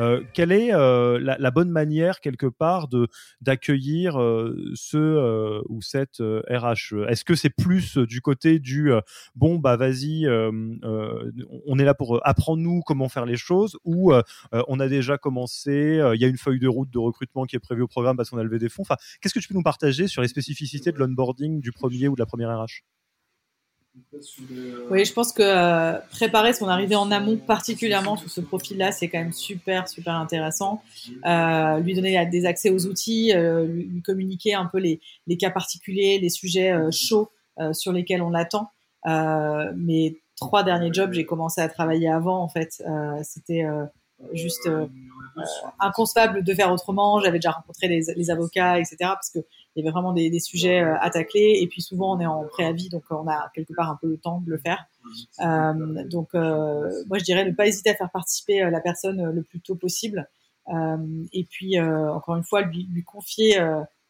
Euh, quelle est euh, la, bonne manière quelque part d'accueillir euh, ce ou cette RH Est-ce que c'est plus du côté du bon bah vas-y, on est là pour apprendre nous comment faire les choses ou on a déjà commencé, il y a une feuille de route de recrutement qui est prévue au programme parce qu'on a levé des fonds? Enfin, qu'est-ce que tu peux nous partager sur les spécificités de l'onboarding du premier ou de la première RH oui, je pense que euh, préparer son arrivée en amont, particulièrement sur ce profil-là, c'est quand même super, super intéressant. Euh, lui donner des accès aux outils, euh, lui, communiquer un peu les, les, cas particuliers, les sujets chauds sur lesquels on l'attend. mes trois derniers jobs, j'ai commencé à travailler avant, en fait. C'était juste inconcevable de faire autrement. J'avais déjà rencontré les, les avocats, etc. Parce que il y avait vraiment des, sujets euh, à tacler. Et puis souvent, on est en préavis, donc on a quelque part un peu le temps de le faire. Euh, donc, euh, moi, je dirais ne pas hésiter à faire participer la personne le plus tôt possible. et puis, encore une fois, lui, lui confier,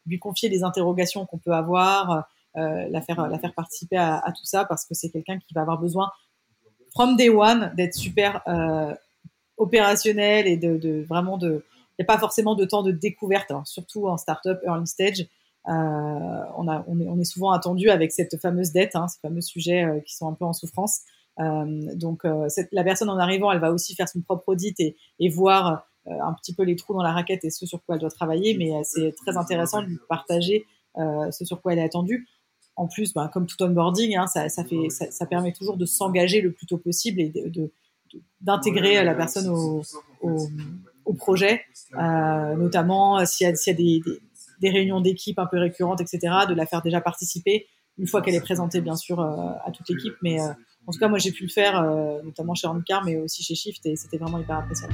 lui confier les interrogations qu'on peut avoir, la faire, la faire participer à, tout ça, parce que c'est quelqu'un qui va avoir besoin, from day one, d'être super opérationnel et de, vraiment de il n'y a pas forcément de temps de découverte, surtout en startup early stage. Euh, on, a, on, est, on, est, souvent attendu avec cette fameuse dette, hein, ces fameux sujets euh, qui sont un peu en souffrance. Euh, donc la personne en arrivant, elle va aussi faire son propre audit et, voir un petit peu les trous dans la raquette et ce sur quoi elle doit travailler, mais c'est très intéressant de partager ce sur quoi elle est attendue. En plus, ben, comme tout onboarding, hein, ça, fait, ça, permet toujours de s'engager le plus tôt possible et de, d'intégrer la personne au, au, au projet, euh, notamment s'il y a, s'il y a des, des, des réunions d'équipe un peu récurrentes, etc., de la faire déjà participer une fois qu'elle est présentée, bien sûr, euh, à toute l'équipe. Mais euh, en tout cas, moi, j'ai pu le faire, euh, notamment chez Handcar, mais aussi chez Shift, et c'était vraiment hyper appréciable.